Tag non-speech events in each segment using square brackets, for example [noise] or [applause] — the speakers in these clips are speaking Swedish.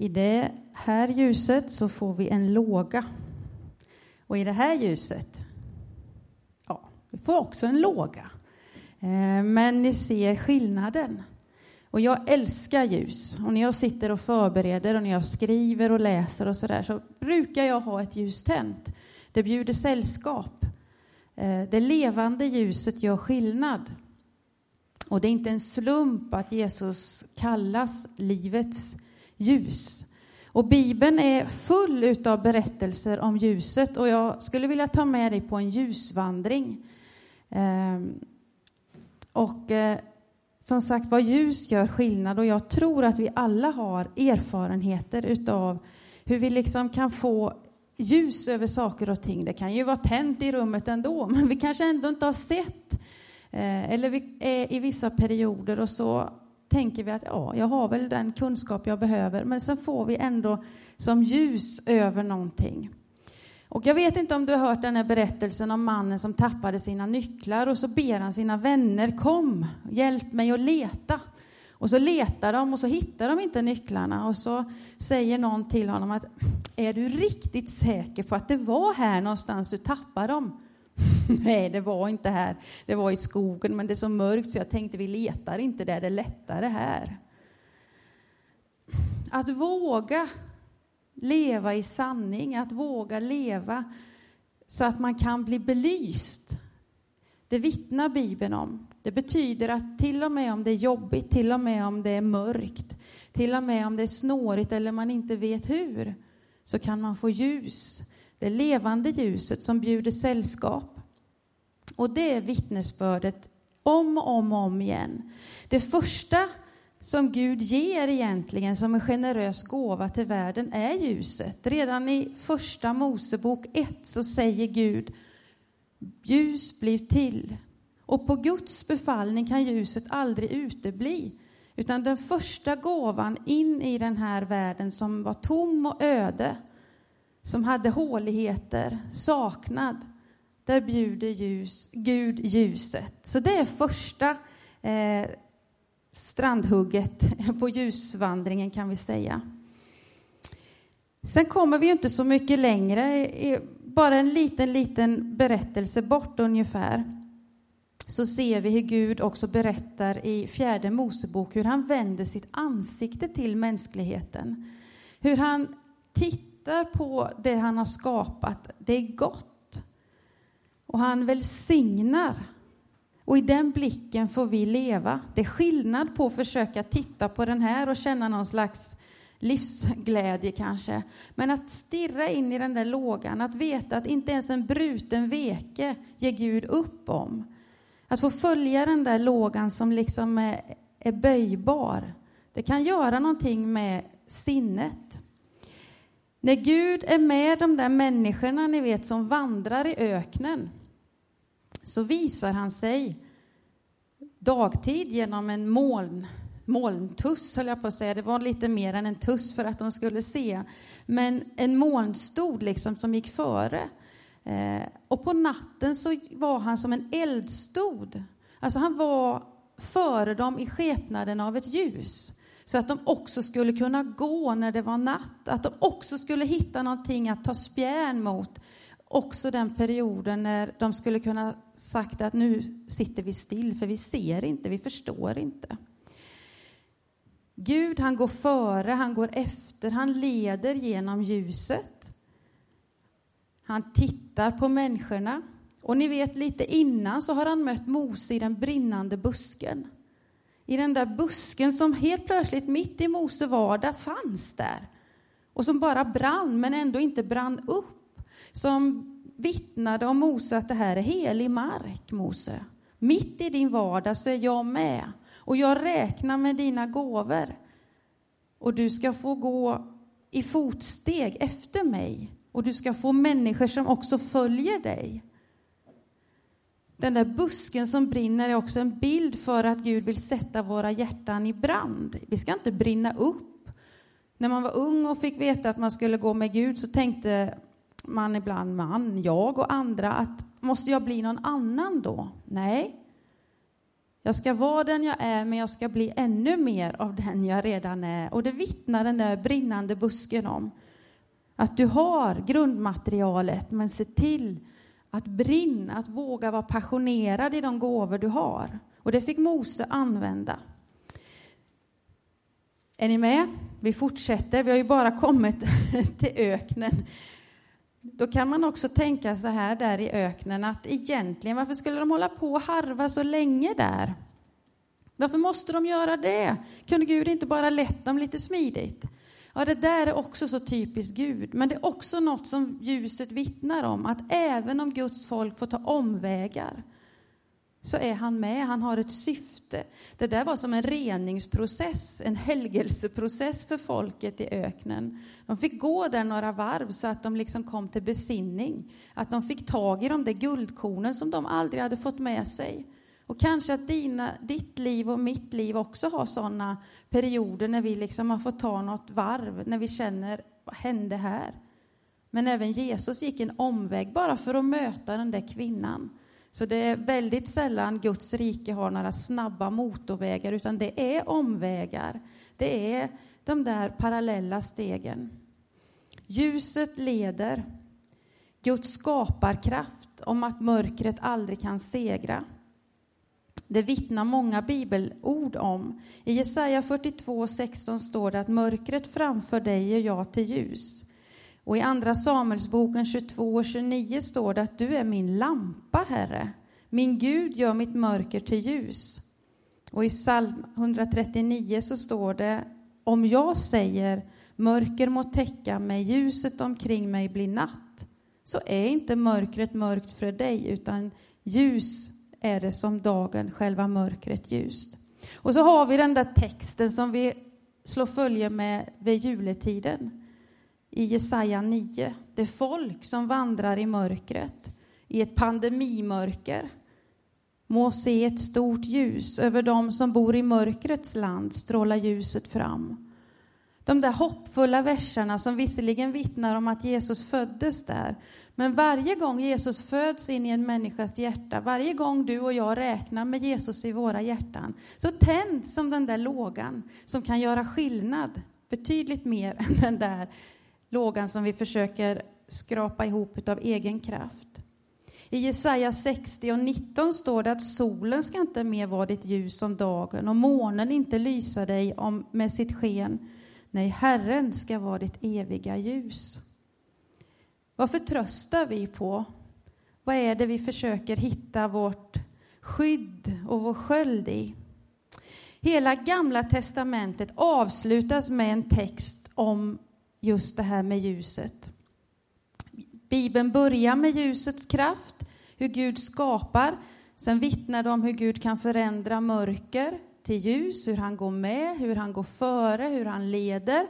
I det här ljuset så får vi en låga. Och i det här ljuset, ja, vi får också en låga. Eh, men ni ser skillnaden. Och jag älskar ljus. Och när jag sitter och förbereder och när jag skriver och läser och sådär så brukar jag ha ett ljus tänt. Det bjuder sällskap. Eh, det levande ljuset gör skillnad. Och det är inte en slump att Jesus kallas livets ljus. Och Bibeln är full av berättelser om ljuset och jag skulle vilja ta med dig på en ljusvandring. Ehm, och eh, som sagt vad ljus gör skillnad och jag tror att vi alla har erfarenheter utav hur vi liksom kan få ljus över saker och ting. Det kan ju vara tänt i rummet ändå, [laughs] men vi kanske ändå inte har sett. Eh, eller vi är i vissa perioder och så tänker vi att ja, jag har väl den kunskap jag behöver, men sen får vi ändå som ljus över någonting. Och jag vet inte om du har hört den här berättelsen om mannen som tappade sina nycklar och så ber han sina vänner kom, hjälp mig att leta. Och så letar de och så hittar de inte nycklarna och så säger någon till honom att är du riktigt säker på att det var här någonstans du tappade dem? [laughs] Nej, det var inte här. Det var i skogen, men det är så mörkt så jag tänkte vi letar inte där, det är lättare här. Att våga leva i sanning, att våga leva så att man kan bli belyst. Det vittnar Bibeln om. Det betyder att till och med om det är jobbigt, till och med om det är mörkt, till och med om det är snårigt eller man inte vet hur, så kan man få ljus. Det levande ljuset som bjuder sällskap. Och det är vittnesbördet om och om, och om igen. Det första som Gud ger egentligen som en generös gåva till världen är ljuset. Redan i första Mosebok 1 så säger Gud ljus blir till. Och på Guds befallning kan ljuset aldrig utebli. Utan den första gåvan in i den här världen som var tom och öde, som hade håligheter, saknad, där bjuder ljus, Gud ljuset. Så det är första eh, strandhugget på ljusvandringen kan vi säga. Sen kommer vi inte så mycket längre, bara en liten, liten berättelse bort ungefär. Så ser vi hur Gud också berättar i fjärde Mosebok hur han vänder sitt ansikte till mänskligheten. Hur han tittar på det han har skapat, det är gott. Och han välsignar och i den blicken får vi leva. Det är skillnad på att försöka titta på den här och känna någon slags livsglädje kanske. Men att stirra in i den där lågan, att veta att inte ens en bruten veke ger Gud upp om. Att få följa den där lågan som liksom är, är böjbar, det kan göra någonting med sinnet. När Gud är med de där människorna ni vet som vandrar i öknen, så visar han sig dagtid genom en moln, molntuss, höll jag på att säga. Det var lite mer än en tuss för att de skulle se. Men en molnstod liksom som gick före. Eh, och på natten så var han som en eldstod. Alltså han var före dem i skepnaden av ett ljus. Så att de också skulle kunna gå när det var natt, att de också skulle hitta någonting att ta spjärn mot också den perioden när de skulle kunna sagt att nu sitter vi still för vi ser inte, vi förstår inte. Gud han går före, han går efter, han leder genom ljuset. Han tittar på människorna. Och ni vet lite innan så har han mött Mose i den brinnande busken. I den där busken som helt plötsligt mitt i Mose vardag fanns där. Och som bara brann men ändå inte brann upp som vittnade om Mose att det här är helig mark, Mose. Mitt i din vardag så är jag med och jag räknar med dina gåvor. Och du ska få gå i fotsteg efter mig och du ska få människor som också följer dig. Den där busken som brinner är också en bild för att Gud vill sätta våra hjärtan i brand. Vi ska inte brinna upp. När man var ung och fick veta att man skulle gå med Gud så tänkte man ibland, man, jag och andra, att måste jag bli någon annan då? Nej. Jag ska vara den jag är, men jag ska bli ännu mer av den jag redan är. Och det vittnar den där brinnande busken om. Att du har grundmaterialet, men se till att brinna, att våga vara passionerad i de gåvor du har. Och det fick Mose använda. Är ni med? Vi fortsätter. Vi har ju bara kommit [laughs] till öknen. Då kan man också tänka så här där i öknen att egentligen, varför skulle de hålla på och harva så länge där? Varför måste de göra det? Kunde Gud inte bara lett dem lite smidigt? Ja, det där är också så typiskt Gud, men det är också något som ljuset vittnar om, att även om Guds folk får ta omvägar, så är han med, han har ett syfte. Det där var som en reningsprocess, en helgelseprocess för folket i öknen. De fick gå där några varv så att de liksom kom till besinning, att de fick tag i de där guldkornen som de aldrig hade fått med sig. Och kanske att dina, ditt liv och mitt liv också har sådana perioder när vi liksom har fått ta något varv, när vi känner, vad hände här? Men även Jesus gick en omväg bara för att möta den där kvinnan. Så det är väldigt sällan Guds rike har några snabba motorvägar, utan det är omvägar. Det är de där parallella stegen. Ljuset leder. Guds skaparkraft om att mörkret aldrig kan segra. Det vittnar många bibelord om. I Jesaja 42.16 står det att mörkret framför dig gör jag till ljus. Och i Andra Samuelsboken 22 och 29 står det att du är min lampa, Herre. Min Gud gör mitt mörker till ljus. Och i psalm 139 så står det om jag säger mörker må täcka mig, ljuset omkring mig blir natt, så är inte mörkret mörkt för dig, utan ljus är det som dagen, själva mörkret ljust. Och så har vi den där texten som vi slår följe med vid juletiden i Jesaja 9. Det folk som vandrar i mörkret, i ett pandemimörker, må se ett stort ljus. Över dem som bor i mörkrets land strålar ljuset fram. De där hoppfulla verserna som visserligen vittnar om att Jesus föddes där, men varje gång Jesus föds in i en människas hjärta, varje gång du och jag räknar med Jesus i våra hjärtan, så tänds som den där lågan som kan göra skillnad betydligt mer än den där lågan som vi försöker skrapa ihop av egen kraft. I Jesaja 60 och 19 står det att solen ska inte mer vara ditt ljus om dagen och månen inte lysa dig om, med sitt sken. Nej, Herren ska vara ditt eviga ljus. Vad förtröstar vi på? Vad är det vi försöker hitta vårt skydd och vår sköld i? Hela Gamla testamentet avslutas med en text om just det här med ljuset. Bibeln börjar med ljusets kraft, hur Gud skapar. Sen vittnar det om hur Gud kan förändra mörker till ljus, hur han går med, hur han går före, hur han leder.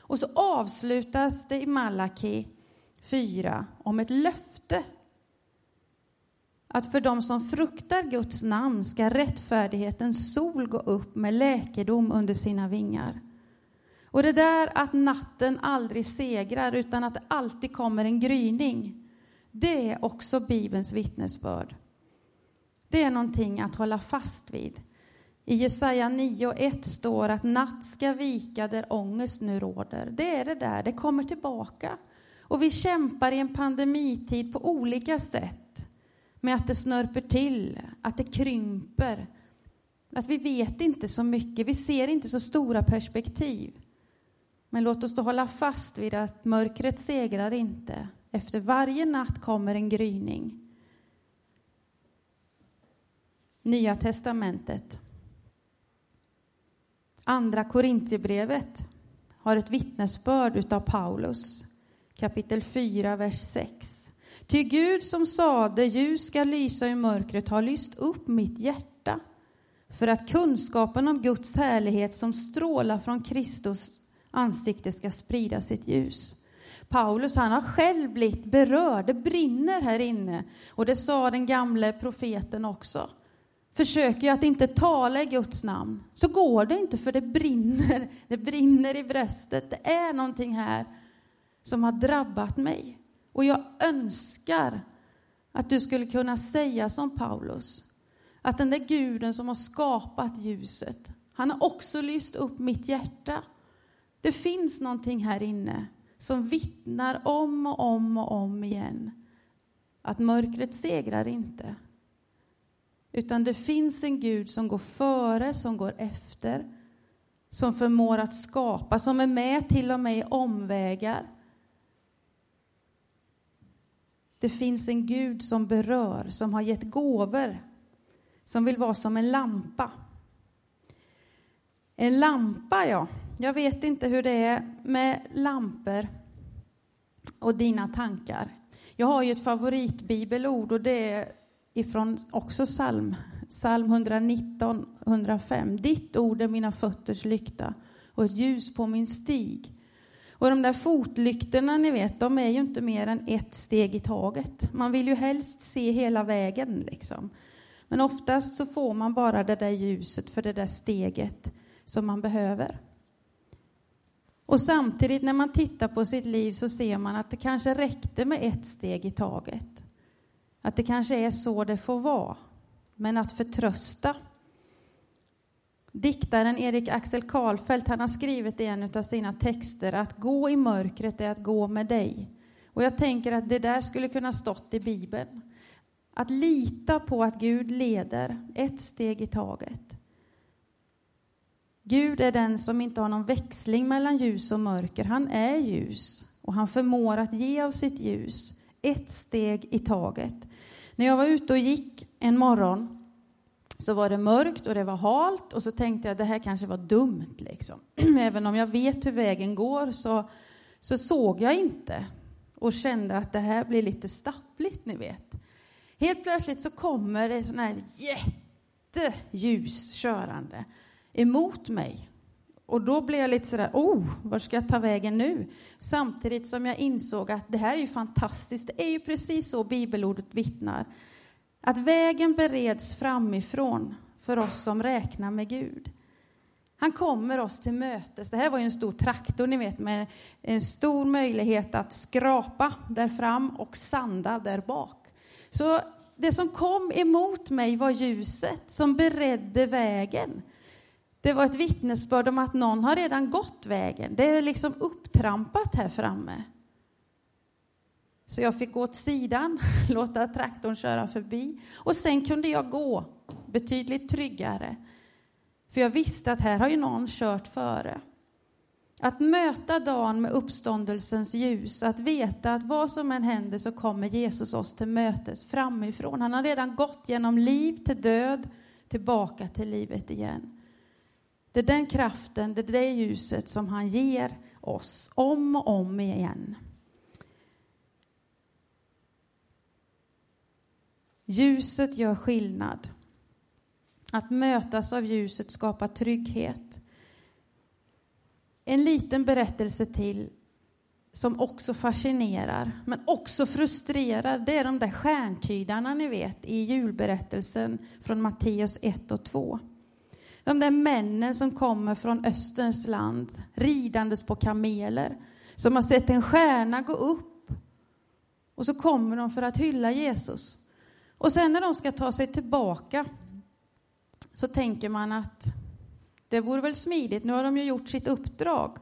Och så avslutas det i Malaki 4 om ett löfte att för dem som fruktar Guds namn ska rättfärdighetens sol gå upp med läkedom under sina vingar. Och det där att natten aldrig segrar utan att det alltid kommer en gryning, det är också Bibelns vittnesbörd. Det är någonting att hålla fast vid. I Jesaja 9 och 1 står att natt ska vika där ångest nu råder. Det är det där, det kommer tillbaka. Och vi kämpar i en pandemitid på olika sätt med att det snörper till, att det krymper, att vi vet inte så mycket, vi ser inte så stora perspektiv. Men låt oss då hålla fast vid att mörkret segrar inte. Efter varje natt kommer en gryning. Nya testamentet. Andra Korintierbrevet har ett vittnesbörd utav Paulus, kapitel 4, vers 6. Ty Gud som sade ljus ska lysa i mörkret har lyst upp mitt hjärta för att kunskapen om Guds härlighet som strålar från Kristus ansikte ska sprida sitt ljus. Paulus han har själv blivit berörd, det brinner här inne. Och det sa den gamle profeten också. Försöker jag att inte tala i Guds namn så går det inte för det brinner, det brinner i bröstet. Det är någonting här som har drabbat mig. Och jag önskar att du skulle kunna säga som Paulus. Att den där guden som har skapat ljuset, han har också lyst upp mitt hjärta. Det finns någonting här inne som vittnar om och om och om igen att mörkret segrar inte. Utan det finns en Gud som går före, som går efter, som förmår att skapa, som är med till och med i omvägar. Det finns en Gud som berör, som har gett gåvor, som vill vara som en lampa. En lampa, ja. Jag vet inte hur det är med lampor och dina tankar. Jag har ju ett favoritbibelord och det är ifrån också psalm, psalm 119, 105. Ditt ord är mina fötters lykta och ett ljus på min stig. Och de där fotlyktorna, ni vet, de är ju inte mer än ett steg i taget. Man vill ju helst se hela vägen liksom. Men oftast så får man bara det där ljuset för det där steget som man behöver. Och samtidigt när man tittar på sitt liv så ser man att det kanske räckte med ett steg i taget. Att det kanske är så det får vara. Men att förtrösta. Diktaren Erik Axel Karlfeldt han har skrivit i en av sina texter att gå i mörkret är att gå med dig. Och jag tänker att det där skulle kunna stått i Bibeln. Att lita på att Gud leder ett steg i taget. Gud är den som inte har någon växling mellan ljus och mörker. Han är ljus och han förmår att ge av sitt ljus ett steg i taget. När jag var ute och gick en morgon så var det mörkt och det var halt och så tänkte jag att det här kanske var dumt. Liksom. [clears throat] Även om jag vet hur vägen går så, så såg jag inte och kände att det här blir lite stappligt, ni vet. Helt plötsligt så kommer det sån här jätteljus körande emot mig. Och då blev jag lite sådär, oh, var ska jag ta vägen nu? Samtidigt som jag insåg att det här är ju fantastiskt. Det är ju precis så bibelordet vittnar. Att vägen bereds framifrån för oss som räknar med Gud. Han kommer oss till mötes. Det här var ju en stor traktor, ni vet, med en stor möjlighet att skrapa där fram och sanda där bak. Så det som kom emot mig var ljuset som beredde vägen. Det var ett vittnesbörd om att någon har redan gått vägen. Det är liksom upptrampat här framme. Så jag fick gå åt sidan, [laughs] låta traktorn köra förbi. Och sen kunde jag gå betydligt tryggare. För jag visste att här har ju någon kört före. Att möta dagen med uppståndelsens ljus, att veta att vad som än händer så kommer Jesus oss till mötes framifrån. Han har redan gått genom liv till död, tillbaka till livet igen. Det är den kraften, det är det ljuset som han ger oss om och om igen. Ljuset gör skillnad. Att mötas av ljuset skapar trygghet. En liten berättelse till som också fascinerar, men också frustrerar, det är de där stjärntydarna ni vet i julberättelsen från Matteus 1 och 2. De där männen som kommer från Österns land ridandes på kameler, som har sett en stjärna gå upp. Och så kommer de för att hylla Jesus. Och sen när de ska ta sig tillbaka så tänker man att det vore väl smidigt, nu har de ju gjort sitt uppdrag.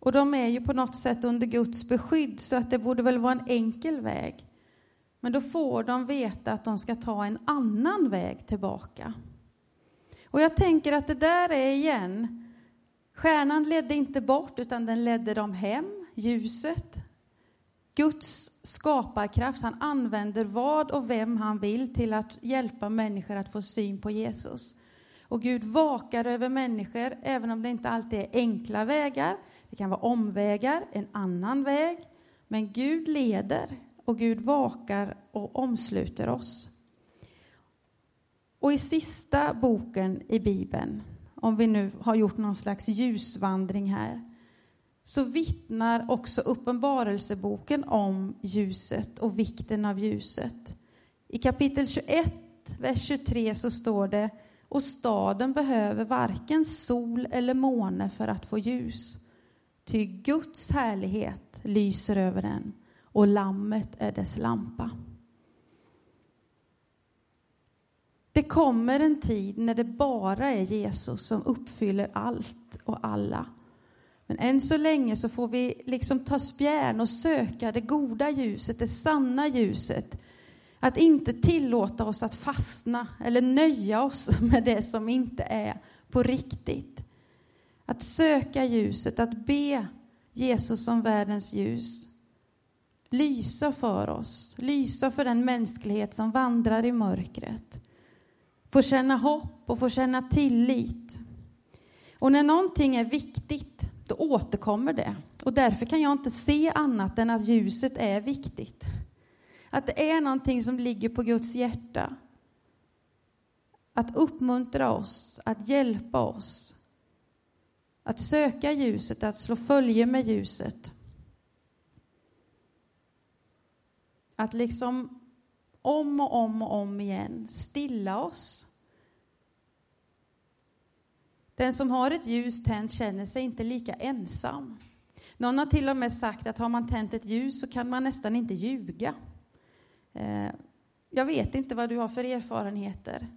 Och de är ju på något sätt under Guds beskydd så att det borde väl vara en enkel väg. Men då får de veta att de ska ta en annan väg tillbaka. Och jag tänker att det där är igen, stjärnan ledde inte bort utan den ledde dem hem, ljuset. Guds skaparkraft, han använder vad och vem han vill till att hjälpa människor att få syn på Jesus. Och Gud vakar över människor, även om det inte alltid är enkla vägar. Det kan vara omvägar, en annan väg. Men Gud leder och Gud vakar och omsluter oss. Och i sista boken i Bibeln, om vi nu har gjort någon slags ljusvandring här, så vittnar också Uppenbarelseboken om ljuset och vikten av ljuset. I kapitel 21, vers 23 så står det och staden behöver varken sol eller måne för att få ljus. Ty Guds härlighet lyser över den och lammet är dess lampa. Det kommer en tid när det bara är Jesus som uppfyller allt och alla. Men än så länge så får vi liksom ta spjärn och söka det goda ljuset, det sanna ljuset. Att inte tillåta oss att fastna eller nöja oss [laughs] med det som inte är på riktigt. Att söka ljuset, att be Jesus som världens ljus lysa för oss, lysa för den mänsklighet som vandrar i mörkret. Få känna hopp och få känna tillit. Och när någonting är viktigt, då återkommer det. Och därför kan jag inte se annat än att ljuset är viktigt. Att det är någonting som ligger på Guds hjärta. Att uppmuntra oss, att hjälpa oss. Att söka ljuset, att slå följe med ljuset. Att liksom om och om och om igen stilla oss. Den som har ett ljus tänt känner sig inte lika ensam. Någon har till och med sagt att har man tänt ett ljus så kan man nästan inte ljuga. Eh, jag vet inte vad du har för erfarenheter,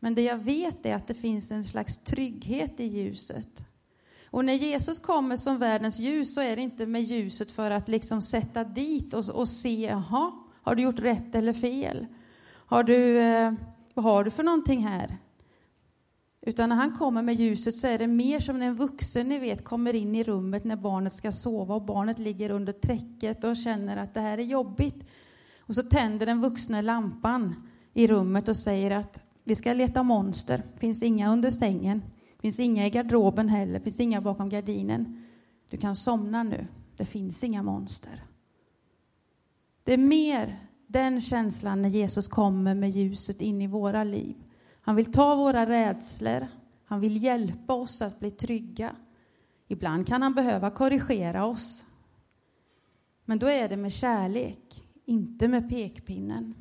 men det jag vet är att det finns en slags trygghet i ljuset. Och när Jesus kommer som världens ljus så är det inte med ljuset för att liksom sätta dit och, och se, jaha, har du gjort rätt eller fel? Har du, eh, vad har du för någonting här? Utan när han kommer med ljuset så är det mer som när en vuxen ni vet kommer in i rummet när barnet ska sova och barnet ligger under täcket och känner att det här är jobbigt. Och så tänder den vuxna lampan i rummet och säger att vi ska leta monster, finns inga under sängen, finns inga i garderoben heller, finns inga bakom gardinen. Du kan somna nu, det finns inga monster. Det är mer den känslan när Jesus kommer med ljuset in i våra liv. Han vill ta våra rädslor, han vill hjälpa oss att bli trygga. Ibland kan han behöva korrigera oss. Men då är det med kärlek, inte med pekpinnen.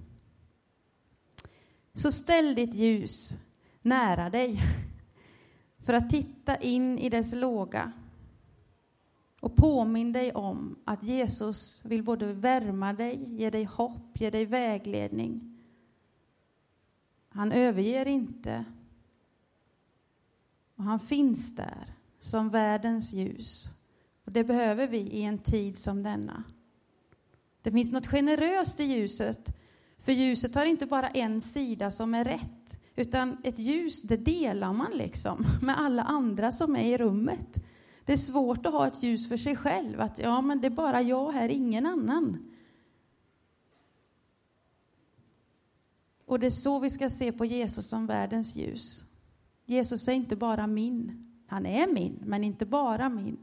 Så ställ ditt ljus nära dig [laughs] för att titta in i dess låga och påminn dig om att Jesus vill både värma dig, ge dig hopp, ge dig vägledning. Han överger inte. Och han finns där som världens ljus. Och det behöver vi i en tid som denna. Det finns något generöst i ljuset, för ljuset har inte bara en sida som är rätt, utan ett ljus, det delar man liksom med alla andra som är i rummet. Det är svårt att ha ett ljus för sig själv, att ja, men det är bara jag här, ingen annan. Och det är så vi ska se på Jesus som världens ljus. Jesus är inte bara min. Han är min, men inte bara min.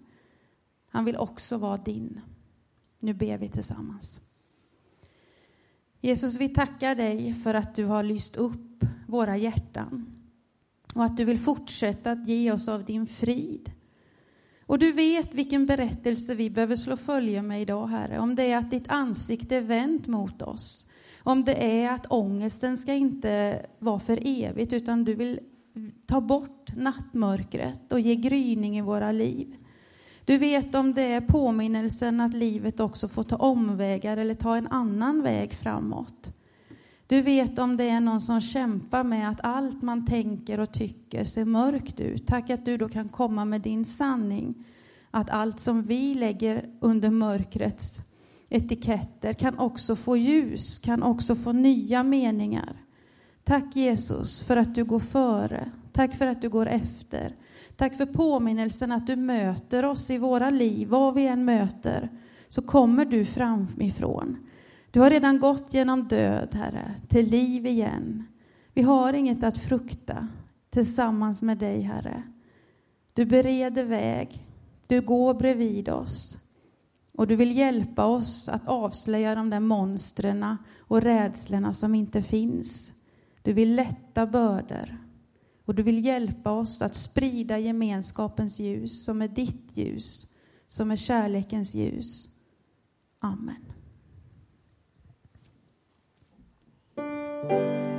Han vill också vara din. Nu ber vi tillsammans. Jesus, vi tackar dig för att du har lyst upp våra hjärtan och att du vill fortsätta att ge oss av din frid. Och du vet vilken berättelse vi behöver slå följe med idag, Herre. Om det är att ditt ansikte är vänt mot oss. Om det är att ångesten ska inte vara för evigt, utan du vill ta bort nattmörkret och ge gryning i våra liv. Du vet om det är påminnelsen att livet också får ta omvägar eller ta en annan väg framåt. Du vet om det är någon som kämpar med att allt man tänker och tycker ser mörkt ut. Tack att du då kan komma med din sanning. Att allt som vi lägger under mörkrets etiketter kan också få ljus, kan också få nya meningar. Tack Jesus för att du går före. Tack för att du går efter. Tack för påminnelsen att du möter oss i våra liv, vad vi än möter, så kommer du framifrån. Du har redan gått genom död, Herre, till liv igen. Vi har inget att frukta tillsammans med dig, Herre. Du bereder väg, du går bredvid oss och du vill hjälpa oss att avslöja de där monstren och rädslorna som inte finns. Du vill lätta bördor och du vill hjälpa oss att sprida gemenskapens ljus som är ditt ljus, som är kärlekens ljus. Amen. Música